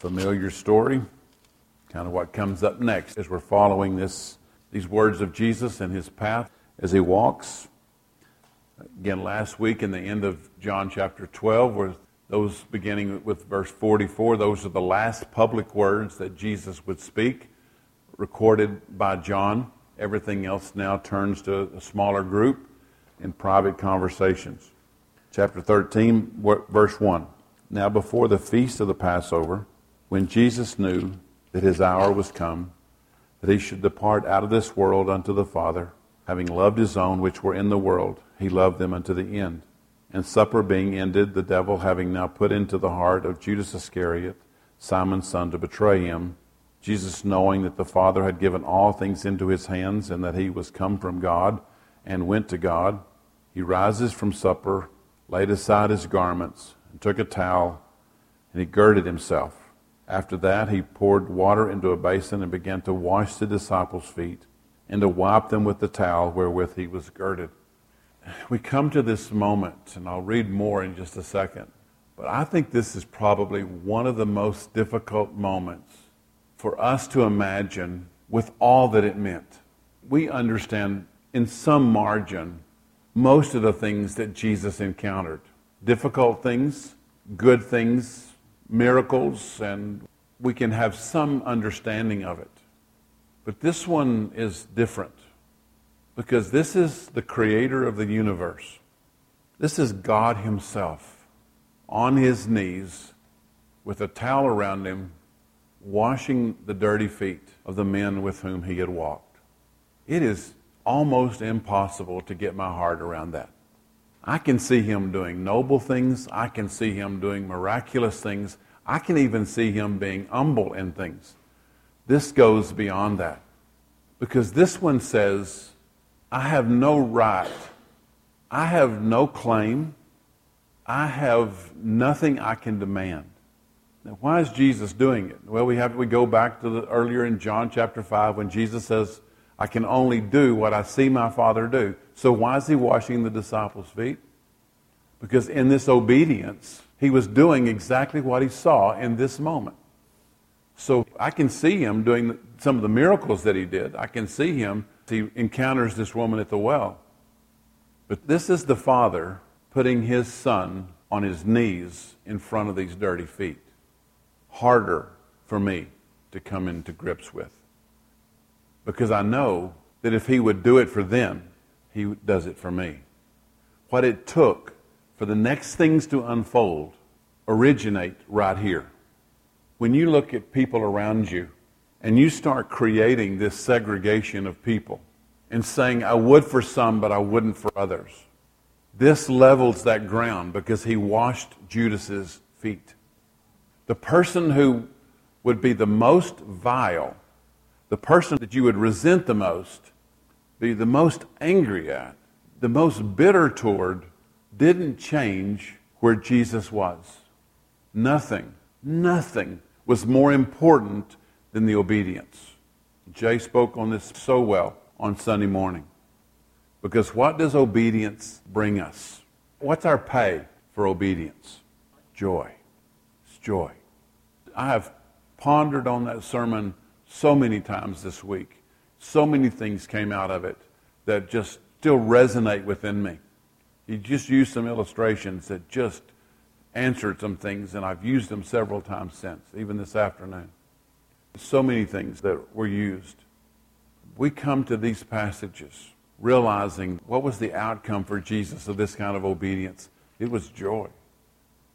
familiar story, kind of what comes up next as we're following this, these words of Jesus and his path as he walks. Again, last week in the end of John chapter 12, where those beginning with verse 44, those are the last public words that Jesus would speak, recorded by John. Everything else now turns to a smaller group in private conversations. Chapter 13, verse 1. Now, before the feast of the Passover, when Jesus knew that his hour was come, that he should depart out of this world unto the Father, having loved his own which were in the world, he loved them unto the end. And supper being ended, the devil having now put into the heart of Judas Iscariot, Simon's son, to betray him, Jesus, knowing that the Father had given all things into his hands, and that he was come from God, and went to God, he rises from supper, laid aside his garments, and took a towel, and he girded himself. After that, he poured water into a basin and began to wash the disciples' feet and to wipe them with the towel wherewith he was girded. We come to this moment, and I'll read more in just a second, but I think this is probably one of the most difficult moments for us to imagine with all that it meant. We understand in some margin most of the things that Jesus encountered difficult things, good things, miracles, and we can have some understanding of it. But this one is different because this is the creator of the universe. This is God Himself on His knees with a towel around Him, washing the dirty feet of the men with whom He had walked. It is almost impossible to get my heart around that. I can see him doing noble things. I can see him doing miraculous things. I can even see him being humble in things. This goes beyond that. Because this one says, I have no right, I have no claim, I have nothing I can demand. Now, why is Jesus doing it? Well, we have we go back to the, earlier in John chapter 5 when Jesus says, I can only do what I see my Father do. So why is he washing the disciples' feet? Because in this obedience, he was doing exactly what he saw in this moment. So I can see him doing some of the miracles that he did. I can see him. He encounters this woman at the well. But this is the Father putting his Son on his knees in front of these dirty feet. Harder for me to come into grips with. Because I know that if he would do it for them, he does it for me. What it took for the next things to unfold originate right here. When you look at people around you and you start creating this segregation of people and saying, I would for some, but I wouldn't for others, this levels that ground because he washed Judas's feet. The person who would be the most vile, the person that you would resent the most, be the most angry at, the most bitter toward, didn't change where Jesus was. Nothing, nothing was more important than the obedience. Jay spoke on this so well on Sunday morning. Because what does obedience bring us? What's our pay for obedience? Joy. It's joy. I have pondered on that sermon so many times this week. So many things came out of it that just still resonate within me. He just used some illustrations that just answered some things, and I've used them several times since, even this afternoon. So many things that were used. We come to these passages realizing what was the outcome for Jesus of this kind of obedience? It was joy.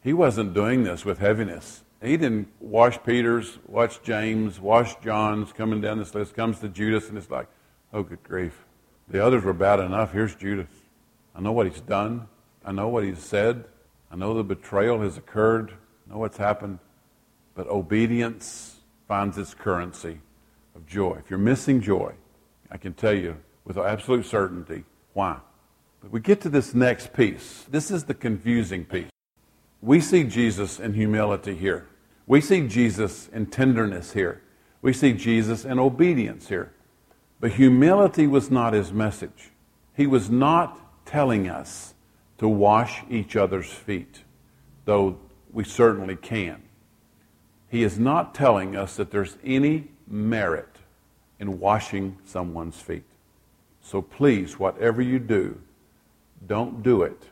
He wasn't doing this with heaviness. He didn't wash Peter's, wash James, wash John's, coming down this list, comes to Judas, and it's like, oh, good grief. The others were bad enough. Here's Judas. I know what he's done. I know what he's said. I know the betrayal has occurred. I know what's happened. But obedience finds its currency of joy. If you're missing joy, I can tell you with absolute certainty why. But we get to this next piece. This is the confusing piece. We see Jesus in humility here. We see Jesus in tenderness here. We see Jesus in obedience here. But humility was not his message. He was not telling us to wash each other's feet, though we certainly can. he is not telling us that there's any merit in washing someone's feet. So please, whatever you do, don't do it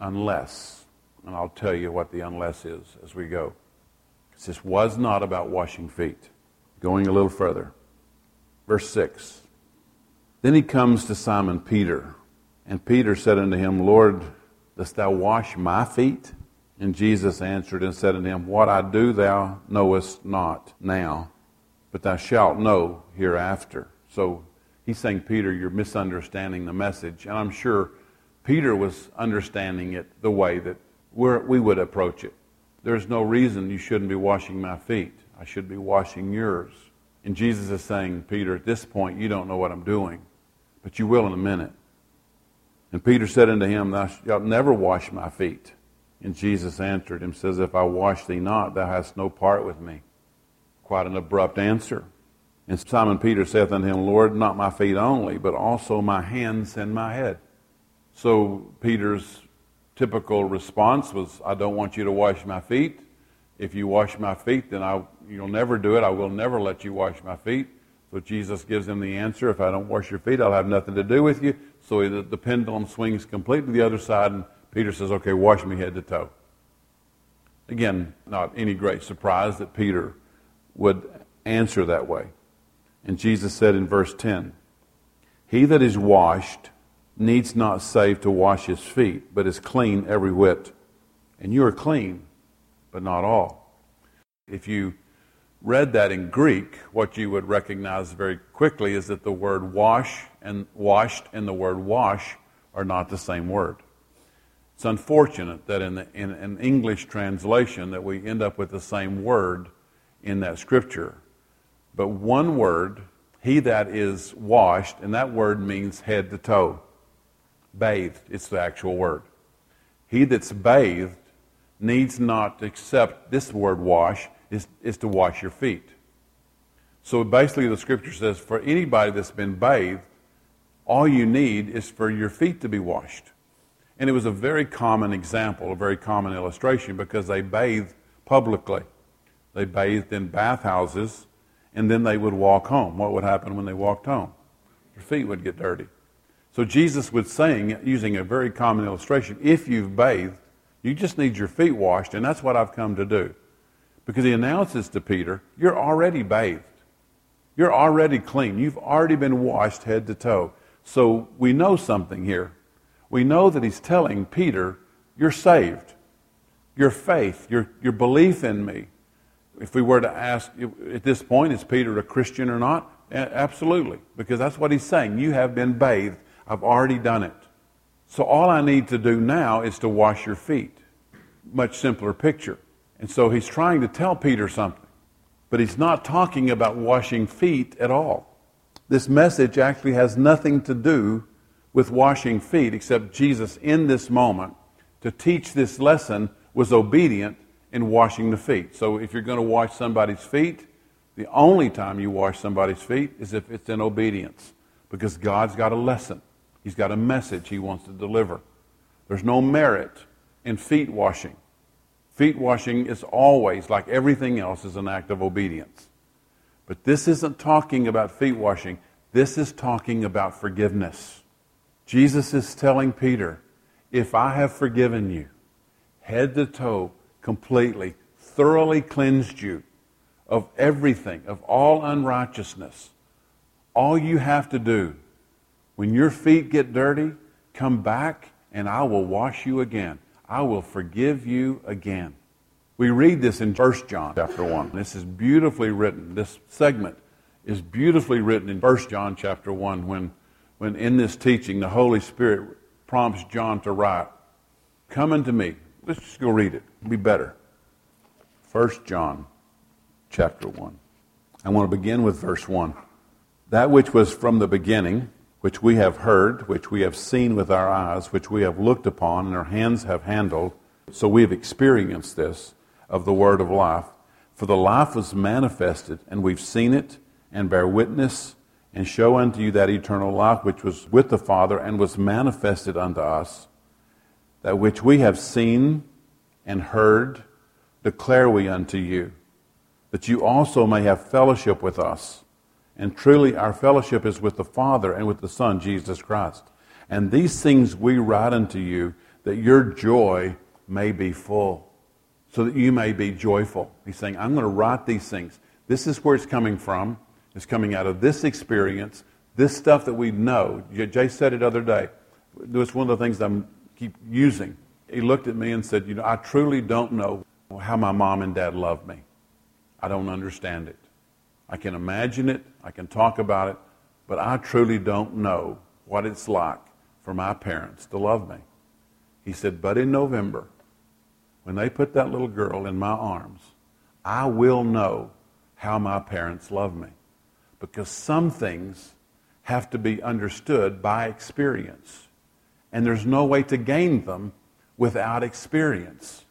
unless, and I'll tell you what the unless is as we go. This was not about washing feet. Going a little further. Verse 6. Then he comes to Simon Peter, and Peter said unto him, Lord, dost thou wash my feet? And Jesus answered and said unto him, What I do thou knowest not now, but thou shalt know hereafter. So he's saying, Peter, you're misunderstanding the message. And I'm sure Peter was understanding it the way that we would approach it. There's no reason you shouldn't be washing my feet. I should be washing yours. And Jesus is saying, Peter, at this point, you don't know what I'm doing, but you will in a minute. And Peter said unto him, Thou shalt never wash my feet. And Jesus answered him, says, If I wash thee not, thou hast no part with me. Quite an abrupt answer. And Simon Peter saith unto him, Lord, not my feet only, but also my hands and my head. So Peter's typical response was, I don't want you to wash my feet. If you wash my feet, then I, you'll never do it. I will never let you wash my feet. So Jesus gives him the answer if I don't wash your feet, I'll have nothing to do with you. So the, the pendulum swings completely the other side, and Peter says, Okay, wash me head to toe. Again, not any great surprise that Peter would answer that way. And Jesus said in verse 10 He that is washed needs not save to wash his feet, but is clean every whit. And you are clean, but not all. If you read that in Greek, what you would recognize very quickly is that the word wash and washed and the word wash are not the same word. It's unfortunate that in, in an English translation that we end up with the same word in that scripture. But one word, he that is washed, and that word means head to toe. Bathed, it's the actual word. He that's bathed needs not accept this word wash, is, is to wash your feet. So basically, the scripture says for anybody that's been bathed, all you need is for your feet to be washed. And it was a very common example, a very common illustration, because they bathed publicly. They bathed in bathhouses, and then they would walk home. What would happen when they walked home? Their feet would get dirty. So Jesus was saying, using a very common illustration, if you've bathed, you just need your feet washed, and that's what I've come to do. Because he announces to Peter, You're already bathed. You're already clean. You've already been washed head to toe. So we know something here we know that he's telling Peter, You're saved. Your faith, your, your belief in me. If we were to ask at this point, is Peter a Christian or not? Absolutely, because that's what he's saying. You have been bathed. I've already done it. So all I need to do now is to wash your feet. Much simpler picture. And so he's trying to tell Peter something. But he's not talking about washing feet at all. This message actually has nothing to do with washing feet, except Jesus, in this moment, to teach this lesson, was obedient in washing the feet. So if you're going to wash somebody's feet, the only time you wash somebody's feet is if it's in obedience, because God's got a lesson. He's got a message he wants to deliver. There's no merit in feet washing. Feet washing is always, like everything else, is an act of obedience. But this isn't talking about feet washing. This is talking about forgiveness. Jesus is telling Peter, if I have forgiven you, head to toe, completely, thoroughly cleansed you of everything, of all unrighteousness, all you have to do, when your feet get dirty, come back and I will wash you again. I will forgive you again. We read this in 1 John chapter 1. This is beautifully written. This segment is beautifully written in 1 John chapter 1 when when in this teaching the Holy Spirit prompts John to write, Come unto me. Let's just go read it. It'll be better. 1 John chapter 1. I want to begin with verse 1. That which was from the beginning, which we have heard, which we have seen with our eyes, which we have looked upon, and our hands have handled, so we have experienced this of the word of life. For the life was manifested, and we've seen it, and bear witness and show unto you that eternal life which was with the Father and was manifested unto us, that which we have seen and heard, declare we unto you, that you also may have fellowship with us. And truly, our fellowship is with the Father and with the Son, Jesus Christ. And these things we write unto you, that your joy may be full, so that you may be joyful. He's saying, I'm going to write these things. This is where it's coming from. It's coming out of this experience, this stuff that we know. Jay said it other day. It was one of the things I'm keep using. He looked at me and said, You know, I truly don't know how my mom and dad love me. I don't understand it. I can imagine it, I can talk about it, but I truly don't know what it's like for my parents to love me. He said, But in November, when they put that little girl in my arms, I will know how my parents love me. Because some things have to be understood by experience. And there's no way to gain them without experience.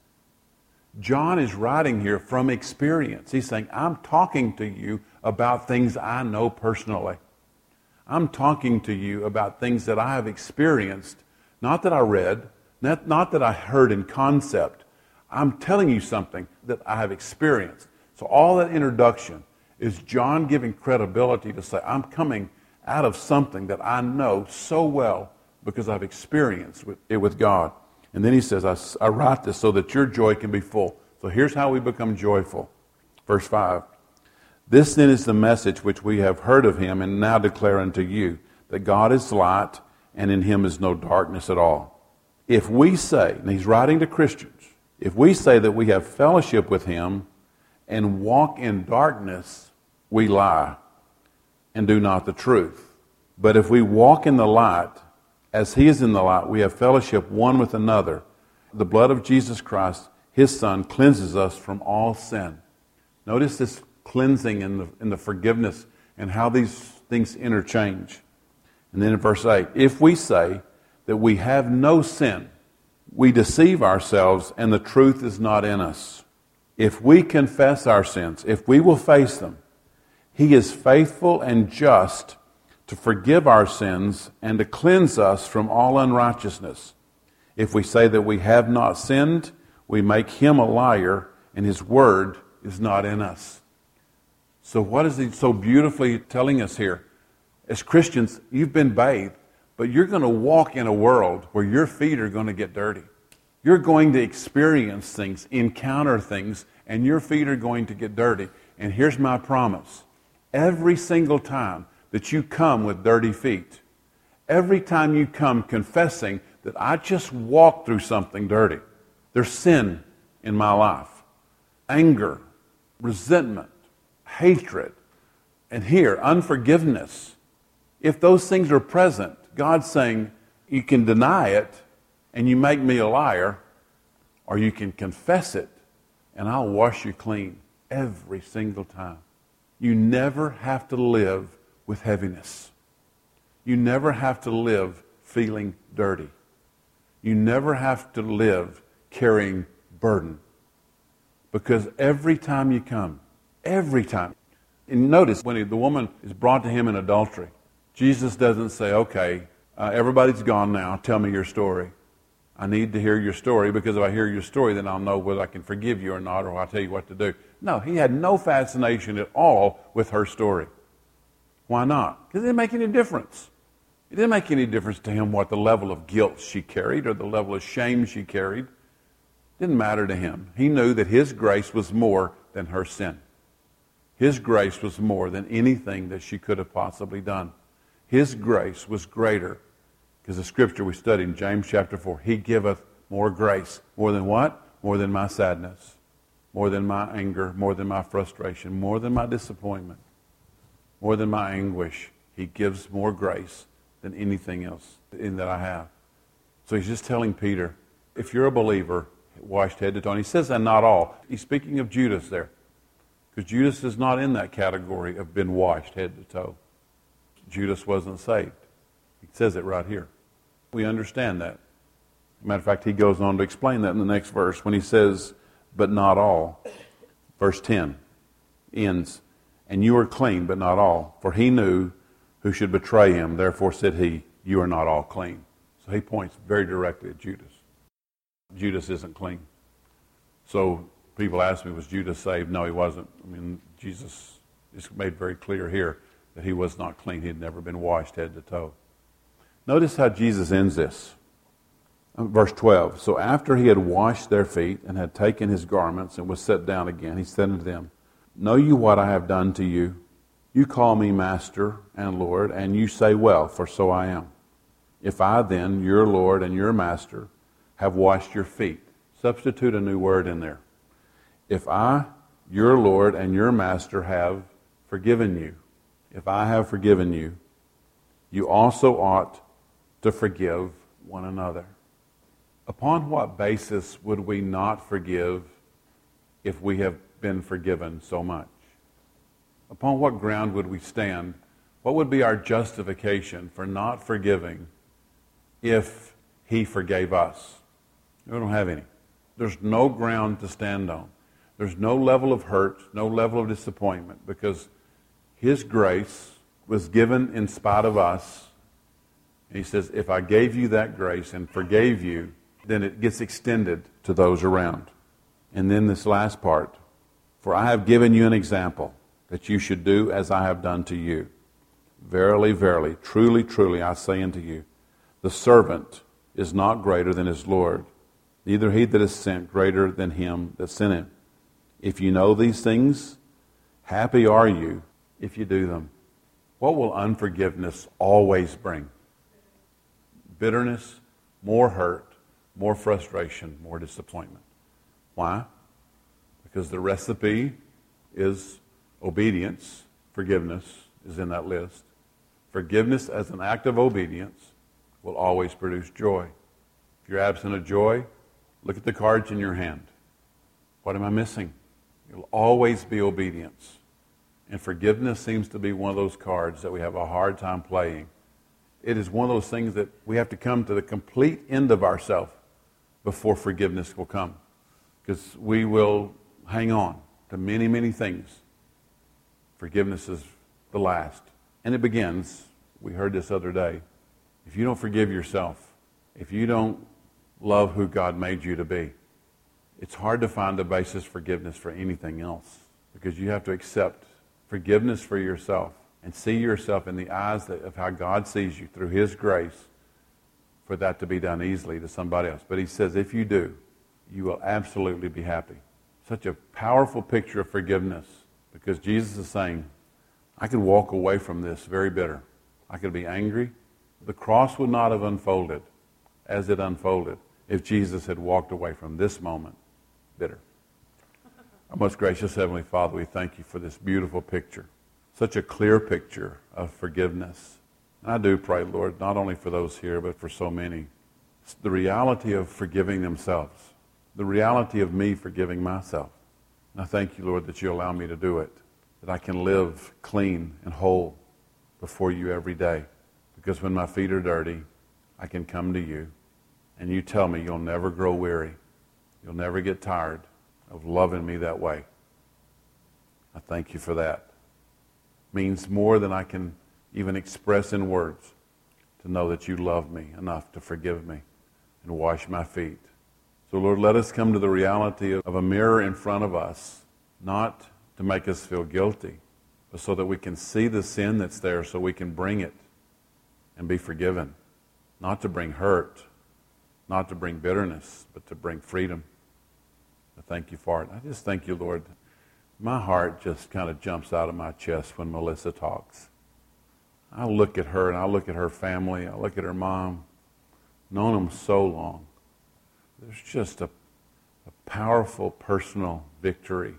John is writing here from experience. He's saying, I'm talking to you about things I know personally. I'm talking to you about things that I have experienced, not that I read, not, not that I heard in concept. I'm telling you something that I have experienced. So, all that introduction is John giving credibility to say, I'm coming out of something that I know so well because I've experienced it with God. And then he says, I, I write this so that your joy can be full. So here's how we become joyful. Verse 5. This then is the message which we have heard of him and now declare unto you that God is light and in him is no darkness at all. If we say, and he's writing to Christians, if we say that we have fellowship with him and walk in darkness, we lie and do not the truth. But if we walk in the light, as he is in the light, we have fellowship one with another. The blood of Jesus Christ, his Son, cleanses us from all sin. Notice this cleansing and the, and the forgiveness and how these things interchange. And then in verse 8, if we say that we have no sin, we deceive ourselves and the truth is not in us. If we confess our sins, if we will face them, he is faithful and just to forgive our sins and to cleanse us from all unrighteousness. If we say that we have not sinned, we make him a liar, and his word is not in us. So, what is he so beautifully telling us here? As Christians, you've been bathed, but you're going to walk in a world where your feet are going to get dirty. You're going to experience things, encounter things, and your feet are going to get dirty. And here's my promise every single time that you come with dirty feet, every time you come confessing that I just walked through something dirty, there's sin in my life anger, resentment, hatred, and here, unforgiveness. If those things are present, God's saying, you can deny it and you make me a liar, or you can confess it and I'll wash you clean every single time. You never have to live with heaviness. You never have to live feeling dirty. You never have to live carrying burden. Because every time you come, every time, and notice when the woman is brought to him in adultery, Jesus doesn't say, okay, uh, everybody's gone now, tell me your story. I need to hear your story because if I hear your story, then I'll know whether I can forgive you or not, or I'll tell you what to do. No, he had no fascination at all with her story. Why not? Because it didn't make any difference. It didn't make any difference to him what the level of guilt she carried or the level of shame she carried. It didn't matter to him. He knew that his grace was more than her sin. His grace was more than anything that she could have possibly done. His grace was greater because the scripture we studied in James chapter 4, He giveth more grace. More than what? More than my sadness, more than my anger, more than my frustration, more than my disappointment, more than my anguish. He gives more grace than anything else in that I have. So he's just telling Peter, if you're a believer, washed head to toe. And he says that not all. He's speaking of Judas there. Because Judas is not in that category of been washed head to toe. Judas wasn't saved. He says it right here. We understand that. Matter of fact, he goes on to explain that in the next verse when he says, but not all. Verse 10 ends, and you are clean, but not all. For he knew who should betray him. Therefore said he, You are not all clean. So he points very directly at Judas. Judas isn't clean. So people ask me, was Judas saved? No, he wasn't. I mean, Jesus is made very clear here that he was not clean. He had never been washed head to toe. Notice how Jesus ends this. Verse 12. So after he had washed their feet and had taken his garments and was set down again, he said unto them, Know you what I have done to you? You call me Master and Lord, and you say, Well, for so I am. If I then, your Lord and your Master, have washed your feet, substitute a new word in there. If I, your Lord and your Master, have forgiven you, if I have forgiven you, you also ought to forgive one another. Upon what basis would we not forgive if we have been forgiven so much? Upon what ground would we stand? What would be our justification for not forgiving if He forgave us? We don't have any. There's no ground to stand on. There's no level of hurt, no level of disappointment, because His grace was given in spite of us. And he says, if I gave you that grace and forgave you, then it gets extended to those around. And then this last part For I have given you an example that you should do as I have done to you. Verily, verily, truly, truly, I say unto you, the servant is not greater than his Lord, neither he that is sent greater than him that sent him. If you know these things, happy are you if you do them. What will unforgiveness always bring? Bitterness, more hurt, more frustration, more disappointment. Why? Because the recipe is obedience, forgiveness is in that list. Forgiveness as an act of obedience will always produce joy. If you're absent of joy, look at the cards in your hand. What am I missing? It'll always be obedience. And forgiveness seems to be one of those cards that we have a hard time playing. It is one of those things that we have to come to the complete end of ourselves before forgiveness will come. Because we will hang on to many, many things. Forgiveness is the last. And it begins, we heard this other day, if you don't forgive yourself, if you don't love who God made you to be, it's hard to find a basis for forgiveness for anything else because you have to accept forgiveness for yourself and see yourself in the eyes of how God sees you through His grace for that to be done easily to somebody else. But He says, if you do, you will absolutely be happy. Such a powerful picture of forgiveness because Jesus is saying, I could walk away from this very bitter. I could be angry. The cross would not have unfolded as it unfolded if Jesus had walked away from this moment bitter. Our most gracious Heavenly Father, we thank you for this beautiful picture, such a clear picture of forgiveness. And I do pray, Lord, not only for those here, but for so many, the reality of forgiving themselves, the reality of me forgiving myself. And I thank you, Lord, that you allow me to do it, that I can live clean and whole before you every day. Because when my feet are dirty, I can come to you, and you tell me you'll never grow weary, you'll never get tired of loving me that way. I thank you for that. It means more than I can even express in words to know that you love me enough to forgive me and wash my feet. So, Lord, let us come to the reality of a mirror in front of us, not to make us feel guilty, but so that we can see the sin that's there so we can bring it and be forgiven. Not to bring hurt, not to bring bitterness, but to bring freedom. I thank you for it. I just thank you, Lord. My heart just kind of jumps out of my chest when Melissa talks. I look at her and I look at her family. I look at her mom. Known them so long. There's just a, a powerful personal victory.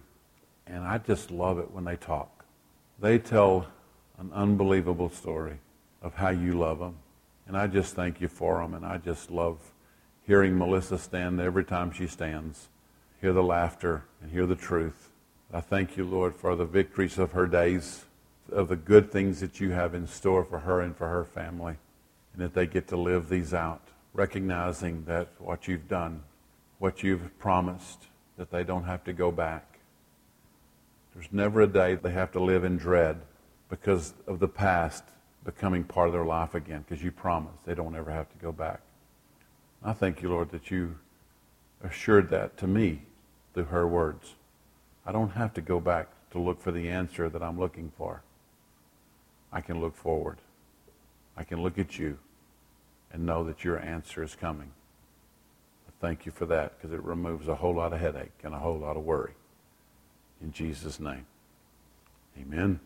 And I just love it when they talk. They tell an unbelievable story of how you love them. And I just thank you for them. And I just love hearing Melissa stand every time she stands hear the laughter, and hear the truth. I thank you, Lord, for the victories of her days, of the good things that you have in store for her and for her family, and that they get to live these out, recognizing that what you've done, what you've promised, that they don't have to go back. There's never a day they have to live in dread because of the past becoming part of their life again, because you promised they don't ever have to go back. I thank you, Lord, that you assured that to me through her words. I don't have to go back to look for the answer that I'm looking for. I can look forward. I can look at you and know that your answer is coming. Thank you for that because it removes a whole lot of headache and a whole lot of worry. In Jesus' name, amen.